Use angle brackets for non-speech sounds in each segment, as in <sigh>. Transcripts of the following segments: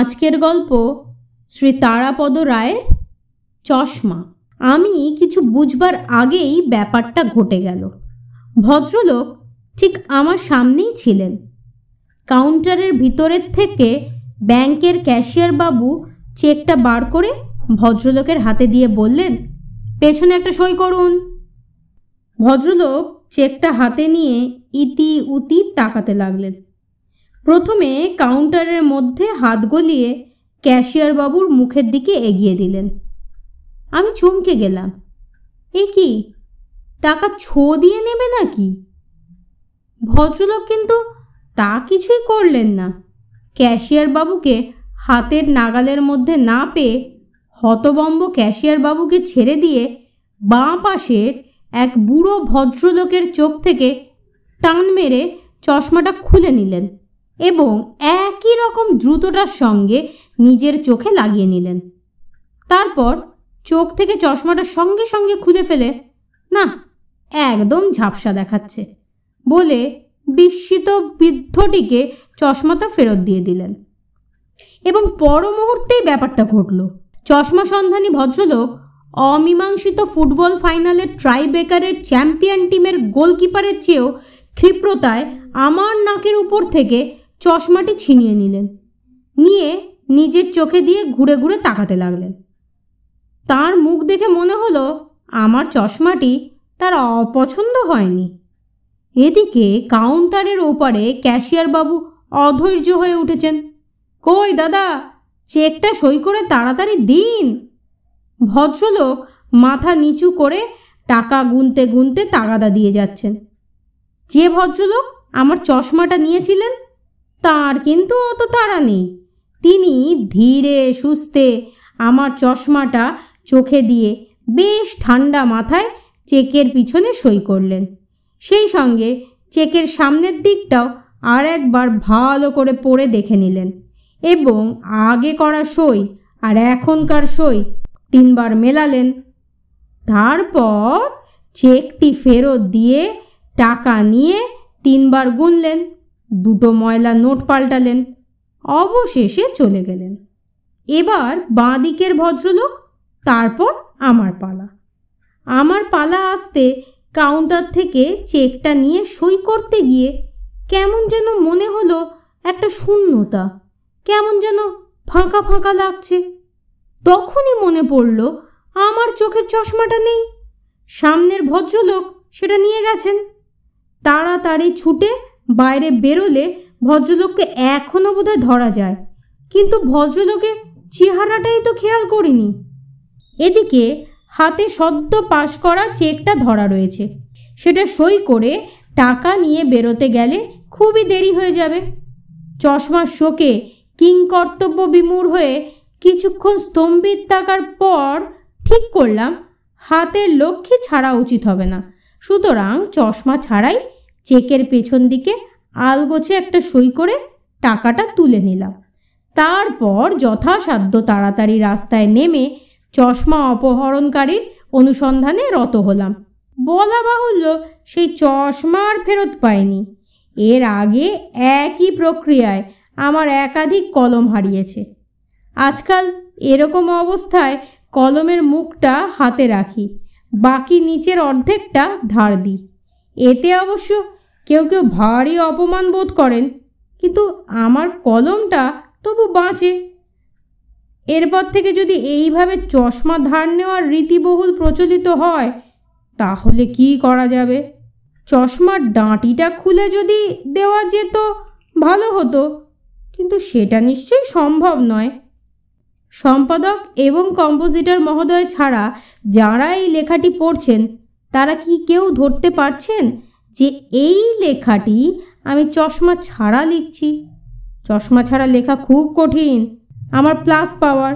আজকের গল্প শ্রী তারাপদ রায়ের চশমা। আমি কিছু বুঝবার আগেই ব্যাপারটা ঘটে গেল। ভদ্রলোক ঠিক আমার সামনেই ছিলেন। কাউন্টারের ভিতরের থেকে ব্যাংকের ক্যাশিয়ার বাবু চেকটা বার করে ভদ্রলোকের হাতে দিয়ে বললেন, পেছনে একটা সই করুন। ভদ্রলোক চেকটা হাতে নিয়ে ইতি উতি তাকাতে লাগলেন। প্রথমে কাউন্টারের মধ্যে হাত গলিয়ে ক্যাশিয়ার বাবুর মুখের দিকে এগিয়ে দিলেন। আমি চমকে গেলাম। এ কি? টাকা ছো দিয়ে নেবে নাকি? ভদ্রলোক কিন্তু তা কিছুই করলেন না। ক্যাশিয়ার বাবুকে হাতের নাগালের মধ্যে না পেয়ে হতবম্ব ক্যাশিয়ার বাবুকে ছেড়ে দিয়ে বাঁ পাশের এক বুড়ো ভদ্রলোকের চোখ থেকে টান মেরে চশমাটা খুলে নিলেন। এবং একই রকম দ্রুততার সঙ্গে নিজের চোখে লাগিয়ে নিলেন। তারপর চোখ থেকে চশমাটা সঙ্গে সঙ্গে খুলে ফেলে, না, একদম ঝাপসা দেখাচ্ছে বলে বিস্মিত বৃদ্ধটিকে চশমাটা ফেরত দিয়ে দিলেন। এবং পর মুহূর্তেই ব্যাপারটা ঘটল। চশমা সন্ধানী ভদ্রলোক অমীমাংসিত ফুটবল ফাইনালের ট্রাইবেকারের চ্যাম্পিয়ন টিমের গোলকিপারের চেয়েও ক্ষিপ্রতায় আমার নাকের উপর থেকে চশমাটি ছিনিয়ে নিলেন। নিয়ে নিজের চোখে দিয়ে ঘুরে ঘুরে তাকাতে লাগলেন। তার মুখ দেখে মনে হলো, আমার চশমাটি তার অপছন্দ হয়নি। এদিকে কাউন্টারের ওপারে ক্যাশিয়ার বাবু অধৈর্য হয়ে উঠেছেন। কই দাদা, চেকটা সই করে তাড়াতাড়ি দিন। ভদ্রলোক মাথা নিচু করে টাকা গুনতে গুনতে তাগাদা দিয়ে যাচ্ছেন। যে ভদ্রলোক আমার চশমাটা নিয়েছিলেন তার কিন্তু অত তাড়া নেই। তিনি ধীরে সুস্থে আমার চশমাটা চোখে দিয়ে বেশ ঠান্ডা মাথায় চেকের পিছনে সই করলেন। সেই সঙ্গে চেকের সামনের দিকটাও আর একবার ভালো করে পড়ে দেখে নিলেন এবং আগে করা সই আর এখনকার সই তিনবার মেলালেন। তারপর চেকটি ফেরত দিয়ে টাকা নিয়ে তিনবার গুনলেন। দুটো ময়লা নোট পাল্টালেন। অবশেষে চলে গেলেন। এবার বাঁ দিকের ভদ্রলোক, তারপর আমার পালা। আমার পালা আসতে কাউন্টার থেকে চেকটা নিয়ে সই করতে গিয়ে কেমন যেন মনে হলো একটা শূন্যতা, কেমন যেন ফাঁকা ফাঁকা লাগছে। তখনই মনে পড়ল, আমার চোখের চশমাটা নেই। সামনের ভদ্রলোক সেটা নিয়ে গেছেন। তাড়াতাড়ি ছুটে বাইরে বেরোলে ভদ্রলোককে এখনও বোধহয় ধরা যায়। কিন্তু ভদ্রলোকের চেহারাটাই তো খেয়াল করিনি। এদিকে হাতে সদ্য পাশ করা চেকটা ধরা রয়েছে। সেটা সই করে টাকা নিয়ে বেরোতে গেলে খুবই দেরি হয়ে যাবে। চশমার শোকে কিংকর্তব্য বিমূর হয়ে কিছুক্ষণ স্তম্ভিত থাকার পর ঠিক করলাম, হাতের লক্ষ্যে ছাড়া উচিত হবে না। সুতরাং চশমা ছাড়াই চেকের পেছন দিকে আলগোছে একটা সই করে টাকাটা তুলে নিলাম। তারপর যথাসাধ্য তাড়াতাড়ি রাস্তায় নেমে চশমা অপহরণকারীর অনুসন্ধানে রত হলাম। বলা বাহুল্য সেই চশমা আর ফেরত পাইনি। এর আগে একই প্রক্রিয়ায় আমার একাধিক কলম হারিয়েছে। আজকাল এরকম অবস্থায় কলমের মুখটা হাতে রাখি, বাকি নিচের অর্ধেকটা ধার দিই। এতে অবশ্য কেউ কেউ ভারী অপমান বোধ করেন, কিন্তু আমার কলমটা তবু বাঁচে। এরপর থেকে যদি এইভাবে চশমা ধার নেওয়ার রীতিবহুল প্রচলিত হয়, তাহলে কি করা যাবে? চশমার ডাঁটিটা খুলে যদি দেওয়া যেত, ভালো হতো, কিন্তু সেটা নিশ্চয়ই সম্ভব নয়। সম্পাদক এবং কম্পোজিটর মহোদয় ছাড়া যারা এই লেখাটি পড়ছেন তারা কি কেউ ধরতে পারছেন যে এই লেখাটি আমি চশমা ছাড়া লিখছি? চশমা ছাড়া লেখা খুব কঠিন। আমার প্লাস পাওয়ার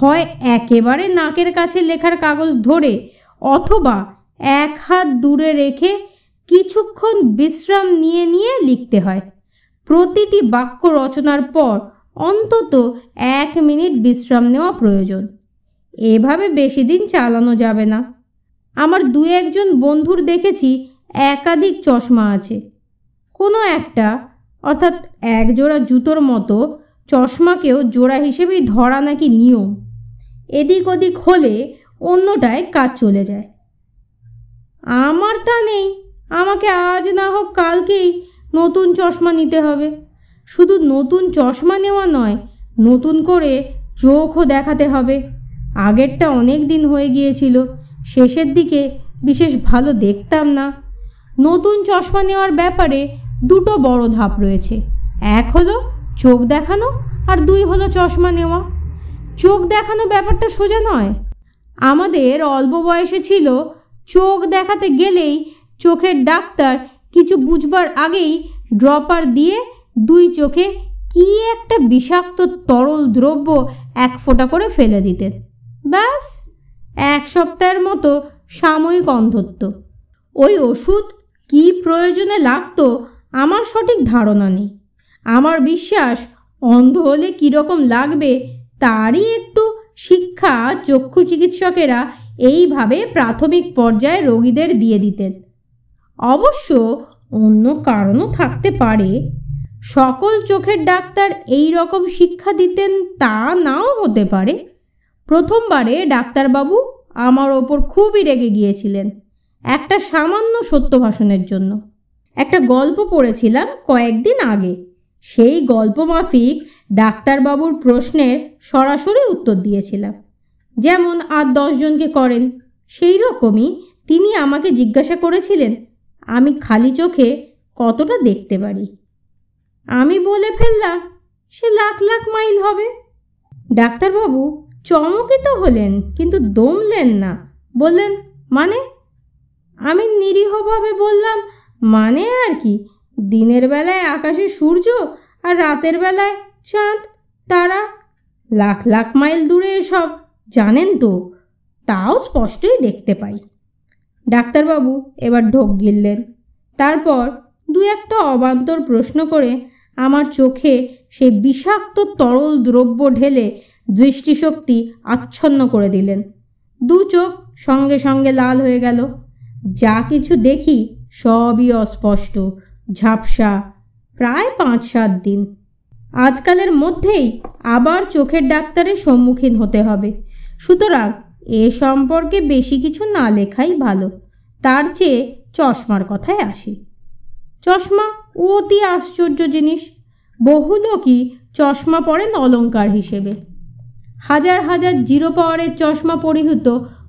হয় একেবারে নাকের কাছে লেখার কাগজ ধরে অথবা এক হাত দূরে রেখে কিছুক্ষণ বিশ্রাম নিয়ে নিয়ে লিখতে হয়। প্রতিটি বাক্য রচনার পর অন্তত এক মিনিট বিশ্রাম নেওয়া প্রয়োজন। এভাবে বেশি দিন চালানো যাবে না। আমার দু একজন বন্ধুর দেখেছি একাধিক চশমা আছে। কোনো একটা, অর্থাৎ একজোড়া জুতোর মতো, চশমাকেও জোড়া হিসেবেই ধরা নাকি নিয়ম। এদিক ওদিক হলে অন্যটায় কাজ চলে যায়। আমার তা নেই। আমাকে আজ না হোক কালকেই নতুন চশমা নিতে হবে। শুধু নতুন চশমা নেওয়া নয়, নতুন করে চোখও দেখাতে হবে। আগেরটা অনেক দিন হয়ে গিয়েছিল। শেষের দিকে বিশেষ ভালো দেখতাম না। নতুন চশমা নেওয়ার ব্যাপারে দুটো বড় ধাপ রয়েছে। এক হলো চোখ দেখানো আর দুই হলো চশমা নেওয়া। চোখ দেখানো ব্যাপারটা সোজা নয়। আমাদের অল্প বয়সে ছিল চোখ দেখাতে গেলেই চোখের ডাক্তার কিছু বুঝবার আগেই ড্রপার দিয়ে দুই চোখে কি একটা বিষাক্ত তরল দ্রব্য এক ফোঁটা করে ফেলে দিতেন। ব্যাস। এক সপ্তাহের মতো সাময়িক অন্ধত্ব। ওই ওষুধ কি প্রয়োজনে লাগতো আমার সঠিক ধারণা নেই। আমার বিশ্বাস অন্ধ হলে কীরকম লাগবে তারই একটু শিক্ষা চক্ষু চিকিৎসকেরা এইভাবে প্রাথমিক পর্যায়ে রোগীদের দিয়ে দিতেন। অবশ্য অন্য কারণও থাকতে পারে। সকল চোখের ডাক্তার এই রকম শিক্ষা দিতেন তা নাও হতে পারে। প্রথমবারে ডাক্তারবাবু আমার ওপর খুবই রেগে গিয়েছিলেন। একটা সামান্য সত্য ভাষণের জন্য। একটা গল্প পড়েছিলাম কয়েকদিন আগে। সেই গল্প মাফিক ডাক্তারবাবুর প্রশ্নের সরাসরি উত্তর দিয়েছিলাম। যেমন, আর দশজনকে করেন? সেই রকমই তিনি আমাকে জিজ্ঞাসা করেছিলেন, আমি খালি চোখে কতটা দেখতে পারি? আমি বলে ফেললাম, সে লাখ লাখ মাইল হবে। ডাক্তারবাবু চমকিত হলেন, কিন্তু দমলেন না। বললেন মানে? আমি নিরীহভাবে বললাম মানে আর কি? দিনের বেলায় আকাশে সূর্য আর রাতের বেলায় চাঁদ, তারা লাখ লাখ মাইল দূরে এসব, জানেন তো? তাও স্পষ্টই দেখতে পাই। ডাক্তারবাবু এবার ঢোক গিললেন। তারপর দু একটা অবান্তর প্রশ্ন করে আমার চোখে সেই বিষাক্ত তরল দ্রব্য ঢেলে দৃষ্টিশক্তি আচ্ছন্ন করে দিলেন। দু চোখ সঙ্গে সঙ্গে লাল হয়ে গেল। যা কিছু দেখি সবই অস্পষ্ট, ঝাপসা, প্রায় পাঁচ সাত দিন। আজকালের মধ্যেই আবার চোখের ডাক্তারের সম্মুখীন হতে হবে। সুতরাং এ সম্পর্কে বেশি কিছু না লেখাই ভালো। তার চেয়ে চশমার কথায় আসি। চশমা অতি আশ্চর্য জিনিস। বহু লোকই চশমা পরেন অলঙ্কার হিসেবে। হাজার হাজার জিরো পাওয়ারের চশমা পরিহিত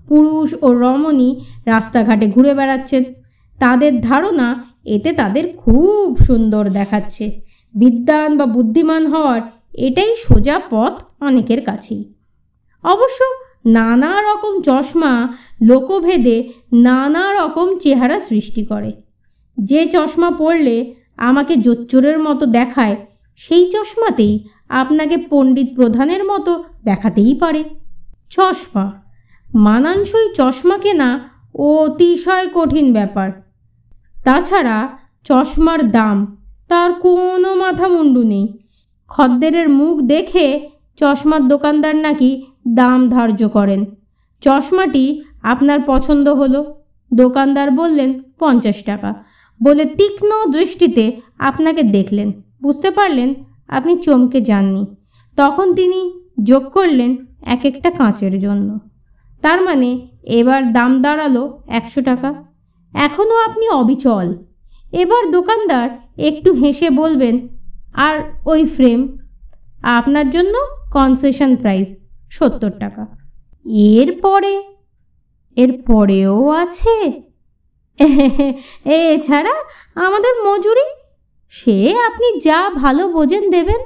পুরুষ ও রমণী রাস্তাঘাটে ঘুরে বেড়াচ্ছেন তাদের ধারণা, এতে তাদের খুব সুন্দর দেখাচ্ছে। বিদ্যান বা বুদ্ধিমান হওয়ার এটাই সোজা পথ অনেকের কাছেই। অবশ্য নানা রকম চশমা, লোকভেদে নানা রকম চেহারা সৃষ্টি করে। যে চশমা পরলে আমাকে জোচ্চোরের মতো দেখায়, সেই চশমাতেই আপনাকে পণ্ডিত প্রধানের মতো দেখাতেই পারে। চশমা। মানানসই চশমা কেনা অতিশয় কঠিন ব্যাপার। তাছাড়া চশমার দাম, তার কোনো মাথা মুন্ডু নেই। খদ্দেরের মুখ দেখে চশমার দোকানদার নাকি দাম ধার্য করেন। চশমাটি আপনার পছন্দ হলো? দোকানদার বললেন, পঞ্চাশ টাকা। বলে তীক্ষ্ণ দৃষ্টিতে আপনাকে দেখলেন। বুঝতে পারলেন আপনি চমকে যাননি। তখন তিনি যোগ করলেন এক একটা কাঁচের জন্য। তার মানে এবার দাম দাঁড়াল একশো টাকা। এখনও আপনি অবিচল। এবার দোকানদার একটু হেসে বলবেন, আর ওই ফ্রেম আপনার জন্য কনসেশন প্রাইস সত্তর টাকা। এরপরে এর পরেও আছে। <laughs> এছাড়া আমাদের মজুরি সে আপনি যা ভালো বোঝেন দেবেন